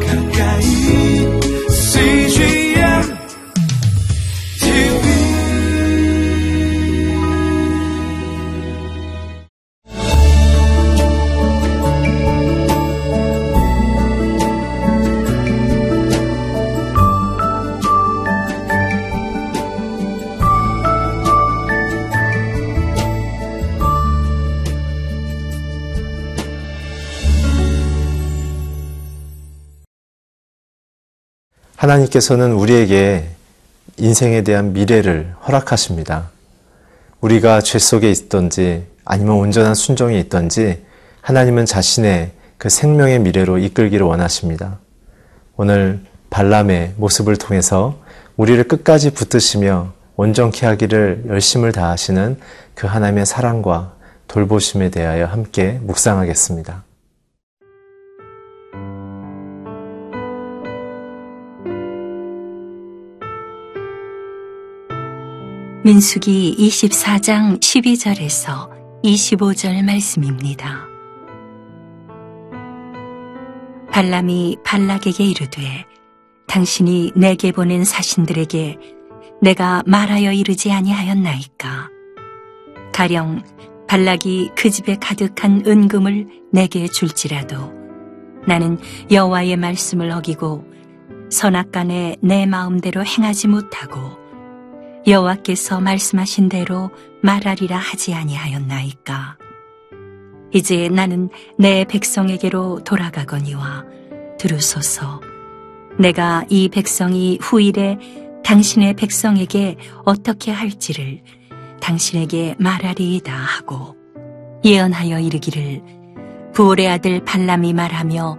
가까 하나님께서는 우리에게 인생에 대한 미래를 허락하십니다. 우리가 죄 속에 있던지 아니면 온전한 순종이 있던지 하나님은 자신의 그 생명의 미래로 이끌기를 원하십니다. 오늘 발람의 모습을 통해서 우리를 끝까지 붙드시며 온전케 하기를 열심을 다하시는 그 하나님의 사랑과 돌보심에 대하여 함께 묵상하겠습니다. 민수기 24장 12절에서 25절 말씀입니다. 발람이 발락에게 이르되 당신이 내게 보낸 사신들에게 내가 말하여 이르지 아니하였나이까 가령 발락이 그 집에 가득한 은금을 내게 줄지라도 나는 여호와의 말씀을 어기고 선악간에 내 마음대로 행하지 못하고 여호와께서 말씀하신 대로 말하리라 하지 아니하였나이까. 이제 나는 내 백성에게로 돌아가거니와 들으소서. 내가 이 백성이 후일에 당신의 백성에게 어떻게 할지를 당신에게 말하리이다 하고 예언하여 이르기를 부올의 아들 발람이 말하며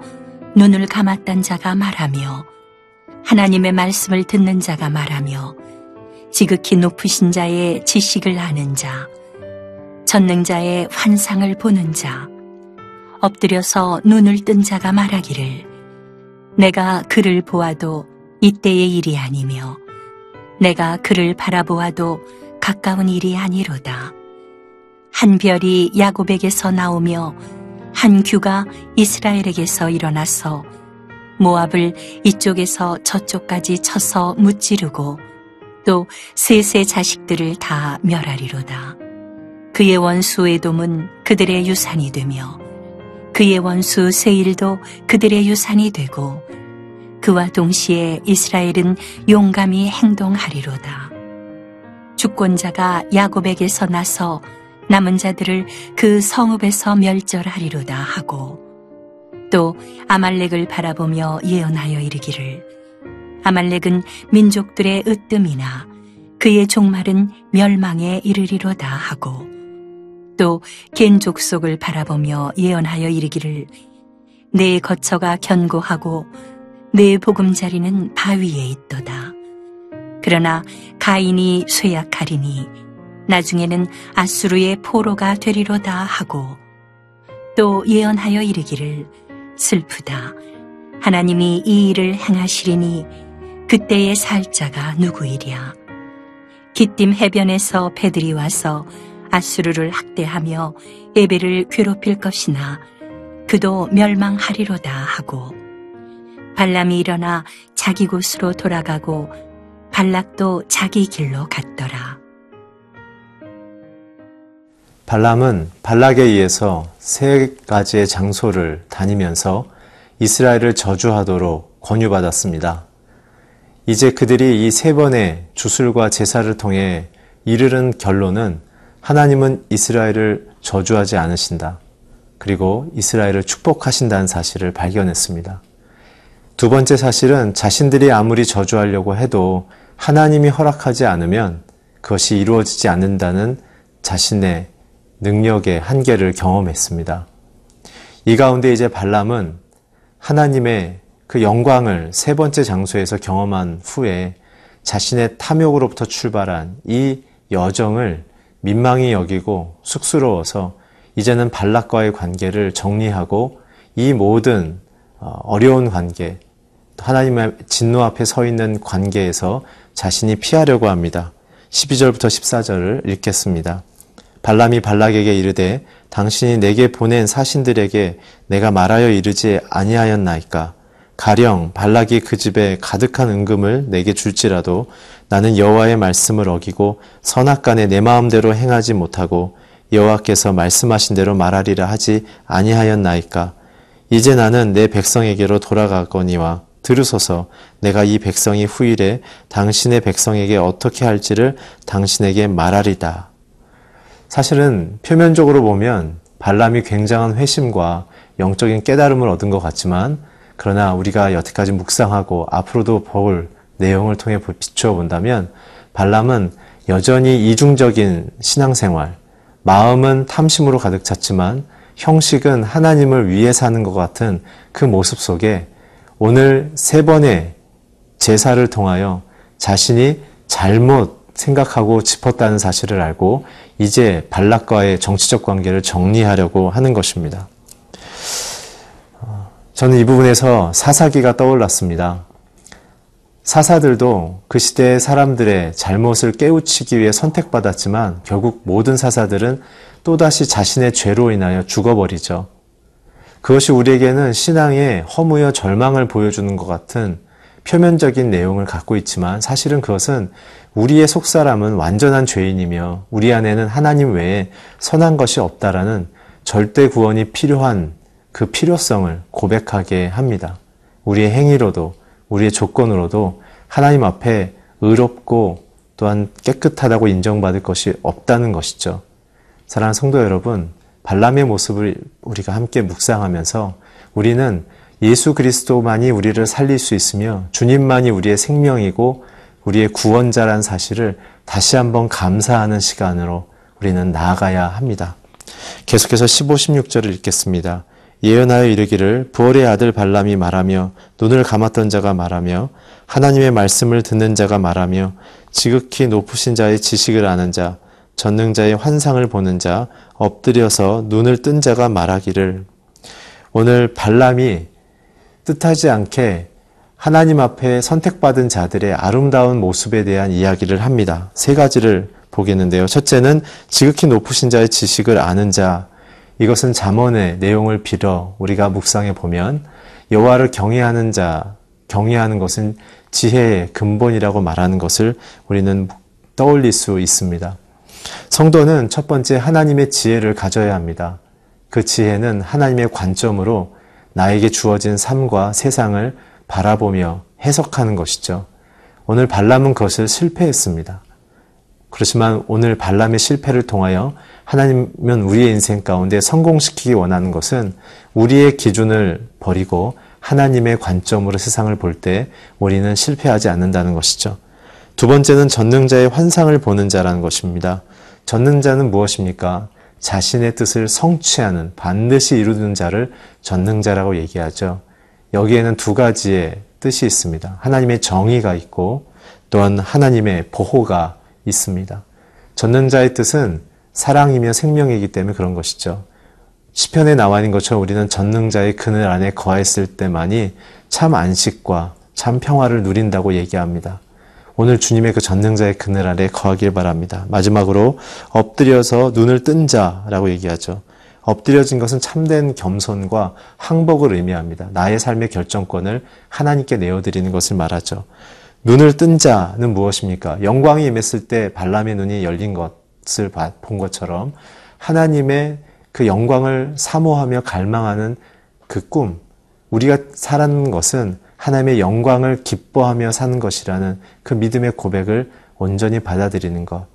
눈을 감았던 자가 말하며 하나님의 말씀을 듣는 자가 말하며 지극히 높으신 자의 지식을 아는 자, 전능자의 환상을 보는 자, 엎드려서 눈을 뜬 자가 말하기를 내가 그를 보아도 이때의 일이 아니며 내가 그를 바라보아도 가까운 일이 아니로다. 한 별이 야곱에게서 나오며 한 규가 이스라엘에게서 일어나서 모압을 이쪽에서 저쪽까지 쳐서 무찌르고 또 셋의 자식들을 다 멸하리로다. 그의 원수 에돔은 그들의 유산이 되며 그의 원수 세일도 그들의 유산이 되고 그와 동시에 이스라엘은 용감히 행동하리로다. 주권자가 야곱에게서 나서 남은 자들을 그 성읍에서 멸절하리로다 하고 또 아말렉을 바라보며 예언하여 이르기를 아말렉은 민족들의 으뜸이나 그의 종말은 멸망에 이르리로다 하고 또 겐 족속을 바라보며 예언하여 이르기를 내 거처가 견고하고 내 보금자리는 바위에 있도다. 그러나 가인이 쇠약하리니 나중에는 아수르의 포로가 되리로다 하고 또 예언하여 이르기를 슬프다. 하나님이 이 일을 행하시리니 그때의 살자가 누구이랴. 기띔 해변에서 배들이 와서 아수르를 학대하며 에베를 괴롭힐 것이나 그도 멸망하리로다 하고 발람이 일어나 자기 곳으로 돌아가고 발락도 자기 길로 갔더라. 발람은 발락에 의해서 세 가지의 장소를 다니면서 이스라엘을 저주하도록 권유받았습니다. 이제 그들이 이 세 번의 주술과 제사를 통해 이르는 결론은 하나님은 이스라엘을 저주하지 않으신다. 그리고 이스라엘을 축복하신다는 사실을 발견했습니다. 두 번째 사실은 자신들이 아무리 저주하려고 해도 하나님이 허락하지 않으면 그것이 이루어지지 않는다는 자신의 능력의 한계를 경험했습니다. 이 가운데 이제 발람은 하나님의 그 영광을 세 번째 장소에서 경험한 후에 자신의 탐욕으로부터 출발한 이 여정을 민망히 여기고 쑥스러워서 이제는 발락과의 관계를 정리하고 이 모든 어, 어려운 관계, 하나님의 진노 앞에 서 있는 관계에서 자신이 피하려고 합니다. 12절부터 14절을 읽겠습니다. 발람이 발락에게 이르되 당신이 내게 보낸 사신들에게 내가 말하여 이르지 아니하였나이까 가령 발락이 그 집에 가득한 은금을 내게 줄지라도 나는 여호와의 말씀을 어기고 선악간에 내 마음대로 행하지 못하고 여호와께서 말씀하신 대로 말하리라 하지 아니하였나이까 이제 나는 내 백성에게로 돌아가거니와 들으소서 내가 이 백성이 후일에 당신의 백성에게 어떻게 할지를 당신에게 말하리다. 사실은 표면적으로 보면 발람이 굉장한 회심과 영적인 깨달음을 얻은 것 같지만 그러나 우리가 여태까지 묵상하고 앞으로도 볼 내용을 통해 비추어 본다면 발람은 여전히 이중적인 신앙생활, 마음은 탐심으로 가득 찼지만 형식은 하나님을 위해 사는 것 같은 그 모습 속에 오늘 세 번의 제사를 통하여 자신이 잘못 생각하고 짚었다는 사실을 알고 이제 발락과의 정치적 관계를 정리하려고 하는 것입니다. 어, 저는 이 부분에서 사사기가 떠올랐습니다. 사사들도 그 시대의 사람들의 잘못을 깨우치기 위해 선택받았지만 결국 모든 사사들은 또다시 자신의 죄로 인하여 죽어버리죠. 그것이 우리에게는 신앙의 허무여 절망을 보여주는 것 같은 표면적인 내용을 갖고 있지만 사실은 그것은 우리의 속사람은 완전한 죄인이며 우리 안에는 하나님 외에 선한 것이 없다라는 절대 구원이 필요한 그 필요성을 고백하게 합니다. 우리의 행위로도 우리의 조건으로도 하나님 앞에 의롭고 또한 깨끗하다고 인정받을 것이 없다는 것이죠. 사랑하는 성도 여러분, 발람의 모습을 우리가 함께 묵상하면서 우리는 예수 그리스도만이 우리를 살릴 수 있으며 주님만이 우리의 생명이고 우리의 구원자란 사실을 다시 한번 감사하는 시간으로 우리는 나아가야 합니다. 계속해서 15, 16절을 읽겠습니다. 예언하여 이르기를 부월의 아들 발람이 말하며 눈을 감았던 자가 말하며 하나님의 말씀을 듣는 자가 말하며 지극히 높으신 자의 지식을 아는 자 전능자의 환상을 보는 자 엎드려서 눈을 뜬 자가 말하기를 오늘 발람이 뜻하지 않게 하나님 앞에 선택받은 자들의 아름다운 모습에 대한 이야기를 합니다. 세 가지를 보겠는데요. 첫째는 지극히 높으신 자의 지식을 아는 자. 이것은 잠언의 내용을 빌어 우리가 묵상해 보면 여호와를 경외하는 자, 경외하는 것은 지혜의 근본이라고 말하는 것을 우리는 떠올릴 수 있습니다. 성도는 첫 번째 하나님의 지혜를 가져야 합니다. 그 지혜는 하나님의 관점으로 나에게 주어진 삶과 세상을 바라보며 해석하는 것이죠. 오늘 발람은 그것을 실패했습니다. 그렇지만 오늘 발람의 실패를 통하여 하나님은 우리의 인생 가운데 성공시키기 원하는 것은 우리의 기준을 버리고 하나님의 관점으로 세상을 볼 때 우리는 실패하지 않는다는 것이죠. 두 번째는 전능자의 환상을 보는 자라는 것입니다. 전능자는 무엇입니까? 자신의 뜻을 성취하는 반드시 이루는 자를 전능자라고 얘기하죠. 여기에는 두 가지의 뜻이 있습니다. 하나님의 정의가 있고 또한 하나님의 보호가 있습니다. 전능자의 뜻은 사랑이며 생명이기 때문에 그런 것이죠. 시편에 나와 있는 것처럼 우리는 전능자의 그늘 안에 거했을 때만이 참 안식과 참 평화를 누린다고 얘기합니다. 오늘 주님의 그 전능자의 그늘 아래 거하길 바랍니다. 마지막으로 엎드려서 눈을 뜬 자라고 얘기하죠. 엎드려진 것은 참된 겸손과 항복을 의미합니다. 나의 삶의 결정권을 하나님께 내어드리는 것을 말하죠. 눈을 뜬 자는 무엇입니까? 영광이 임했을 때 발람의 눈이 열린 것 을 본 것처럼 하나님의 그 영광을 사모하며 갈망하는 그 꿈, 우리가 살아는 것은 하나님의 영광을 기뻐하며 사는 것이라는 그 믿음의 고백을 온전히 받아들이는 것.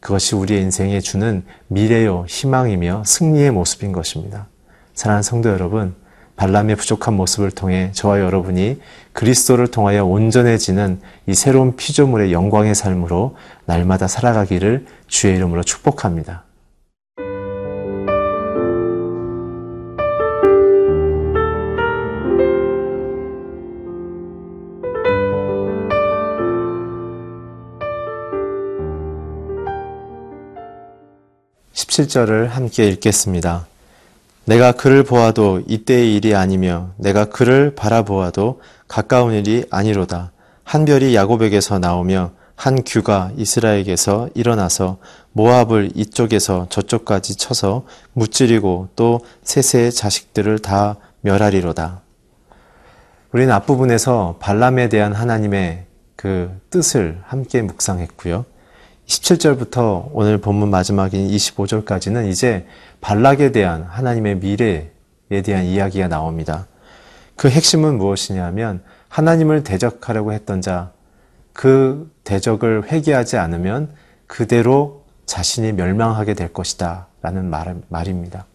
그것이 우리의 인생에 주는 미래요, 희망이며 승리의 모습인 것입니다. 사랑하는 성도 여러분, 발람의 부족한 모습을 통해 저와 여러분이 그리스도를 통하여 온전해지는 이 새로운 피조물의 영광의 삶으로 날마다 살아가기를 주의 이름으로 축복합니다. 17절을 함께 읽겠습니다. 내가 그를 보아도 이때의 일이 아니며 내가 그를 바라보아도 가까운 일이 아니로다. 한 별이 야곱에게서 나오며 한 규가 이스라엘에게서 일어나서 모압을 이쪽에서 저쪽까지 쳐서 무찌르고 또 셋의 자식들을 다 멸하리로다. 우리는 앞부분에서 발람에 대한 하나님의 그 뜻을 함께 묵상했고요. 17절부터 오늘 본문 마지막인 25절까지는 이제 발락에 대한 하나님의 미래에 대한 이야기가 나옵니다. 그 핵심은 무엇이냐면 하나님을 대적하려고 했던 자, 그 대적을 회개하지 않으면 그대로 자신이 멸망하게 될 것이다. 라는 말, 말입니다.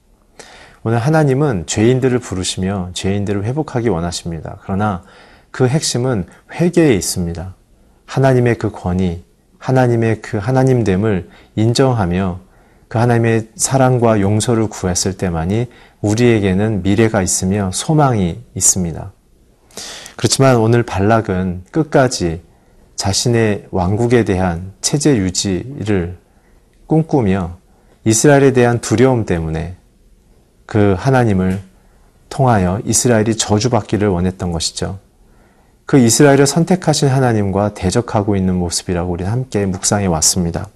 오늘 하나님은 죄인들을 부르시며 죄인들을 회복하기 원하십니다. 그러나 그 핵심은 회개에 있습니다. 하나님의 그 권위, 하나님의 그 하나님됨을 인정하며 그 하나님의 사랑과 용서를 구했을 때만이 우리에게는 미래가 있으며 소망이 있습니다. 그렇지만 오늘 발락은 끝까지 자신의 왕국에 대한 체제 유지를 꿈꾸며 이스라엘에 대한 두려움 때문에 그 하나님을 통하여 이스라엘이 저주받기를 원했던 것이죠. 그 이스라엘을 선택하신 하나님과 대적하고 있는 모습이라고 우리 함께 묵상해 왔습니다.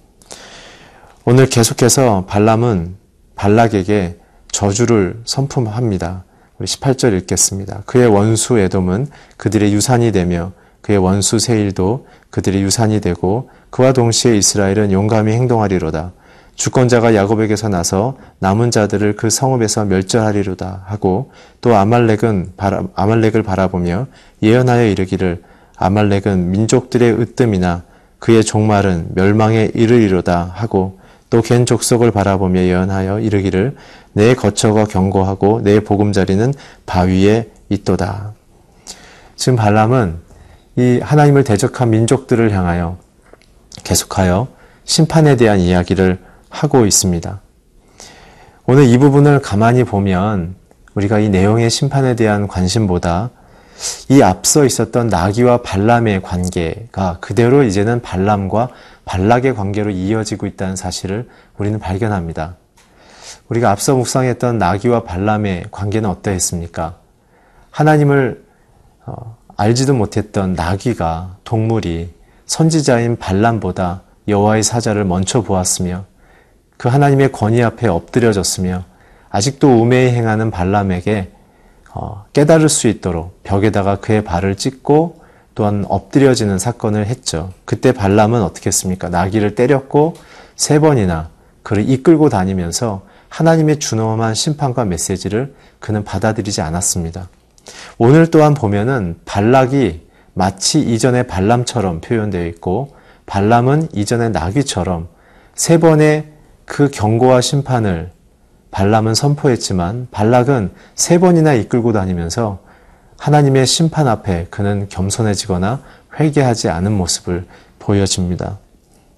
오늘 계속해서 발람은 발락에게 저주를 선품합니다. 우리 18절 읽겠습니다. 그의 원수 에돔은 그들의 유산이 되며 그의 원수 세일도 그들의 유산이 되고 그와 동시에 이스라엘은 용감히 행동하리로다. 주권자가 야곱에게서 나서 남은 자들을 그 성읍에서 멸절하리로다 하고 또 아말렉은 바라, 아말렉을 바라보며 예언하여 이르기를 아말렉은 민족들의 으뜸이나 그의 종말은 멸망에 이르리로다 하고 또 겐 족속을 바라보며 예언하여 이르기를 내 거처가 견고하고 내 보금자리는 바위에 있도다. 지금 발람은 이 하나님을 대적한 민족들을 향하여 계속하여 심판에 대한 이야기를 하고 있습니다. 오늘 이 부분을 가만히 보면 우리가 이 내용의 심판에 대한 관심보다 이 앞서 있었던 나귀와 발람의 관계가 그대로 이제는 발람과 발락의 관계로 이어지고 있다는 사실을 우리는 발견합니다. 우리가 앞서 묵상했던 나귀와 발람의 관계는 어떠했습니까? 하나님을 어, 알지도 못했던 나귀가 동물이 선지자인 발람보다 여호와의 사자를 먼저 보았으며 그 하나님의 권위 앞에 엎드려졌으며 아직도 우매히 행하는 발람에게 어, 깨달을 수 있도록 벽에다가 그의 발을 찢고 또한 엎드려지는 사건을 했죠. 그때 발람은 어떻게 했습니까? 나귀를 때렸고 세 번이나 그를 이끌고 다니면서 하나님의 준엄한 심판과 메시지를 그는 받아들이지 않았습니다. 오늘 또한 보면은 발락이 마치 이전의 발람처럼 표현되어 있고 발람은 이전의 나귀처럼 세 번의 그 경고와 심판을 발람은 선포했지만 발락은 세 번이나 이끌고 다니면서 하나님의 심판 앞에 그는 겸손해지거나 회개하지 않은 모습을 보여줍니다.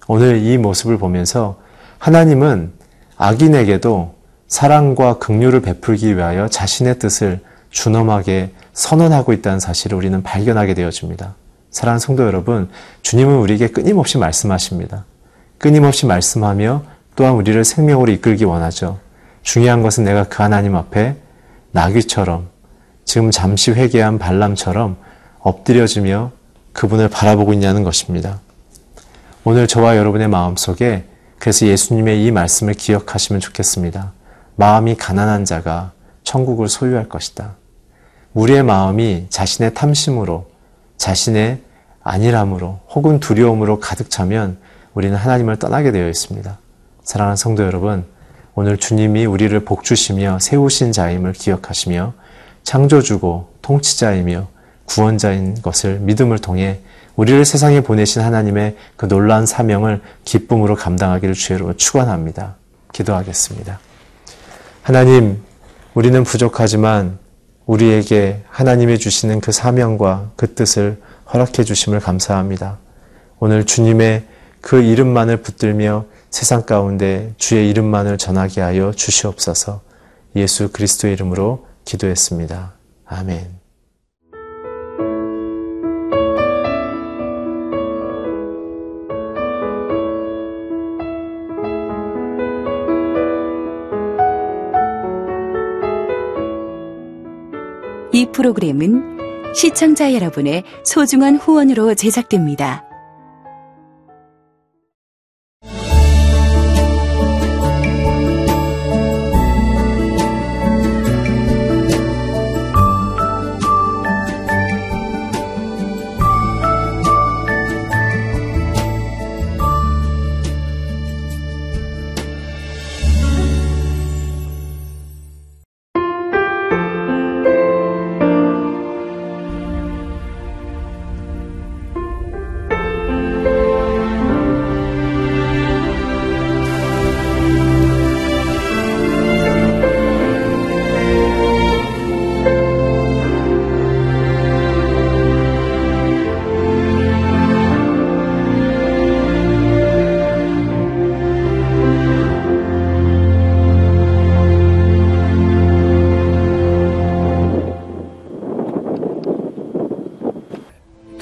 오늘 이 모습을 보면서 하나님은 악인에게도 사랑과 긍휼을 베풀기 위하여 자신의 뜻을 준엄하게 선언하고 있다는 사실을 우리는 발견하게 되어집니다. 사랑하는 성도 여러분, 주님은 우리에게 끊임없이 말씀하십니다. 끊임없이 말씀하며 또한 우리를 생명으로 이끌기 원하죠. 중요한 것은 내가 그 하나님 앞에 나귀처럼 지금 잠시 회개한 발람처럼 엎드려지며 그분을 바라보고 있냐는 것입니다. 오늘 저와 여러분의 마음 속에 그래서 예수님의 이 말씀을 기억하시면 좋겠습니다. 마음이 가난한 자가 천국을 소유할 것이다. 우리의 마음이 자신의 탐심으로, 자신의 안일함으로, 혹은 두려움으로 가득 차면 우리는 하나님을 떠나게 되어 있습니다. 사랑하는 성도 여러분, 오늘 주님이 우리를 복주시며 세우신 자임을 기억하시며 창조주고 통치자이며 구원자인 것을 믿음을 통해 우리를 세상에 보내신 하나님의 그 놀라운 사명을 기쁨으로 감당하기를 주로 축원합니다. 기도하겠습니다. 하나님, 우리는 부족하지만 우리에게 하나님이 주시는 그 사명과 그 뜻을 허락해 주심을 감사합니다. 오늘 주님의 그 이름만을 붙들며 세상 가운데 주의 이름만을 전하게 하여 주시옵소서 예수 그리스도의 이름으로 기도했습니다. 아멘. 이 프로그램은 시청자 여러분의 소중한 후원으로 제작됩니다.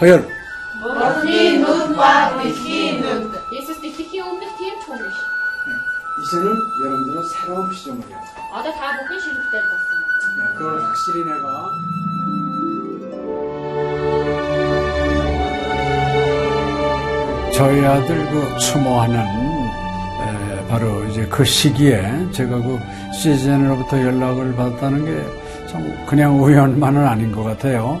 허연. 멋진 눈과 빛이 눈. 예수스 빛이 없는 티엔토니. 이제는 여러분들은 새로운 피조물이야. 아다 다 보기 싫을 봤어. 그걸 확실히 내가. 저희 아들 그 추모하는 바로 이제 그 시기에 제가 그 시즌으로부터 연락을 받았다는 게 참 그냥 우연만은 아닌 것 같아요.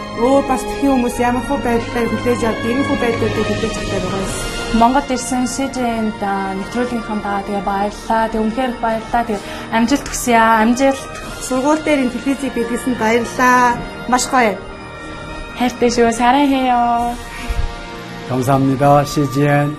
юм өөр бас тхэн хүмүүс ямар хөө байдлаар хүлээж авд ийм хөө байдлуудыг хүлээж авдаг байгаа юм. Монгол ирсэн СЖН-д нэвтрүүлгийнхаа даа тэгээ баярлаа. Тэг үнхээр баярлаа. Тэг амжилт хүсье аа. Амжилт. Сургууль дээр ин телевизийг бидлсэн баярлаа. Маш гоё. хайртай шүү. 사랑해요. 감사합니다. CGN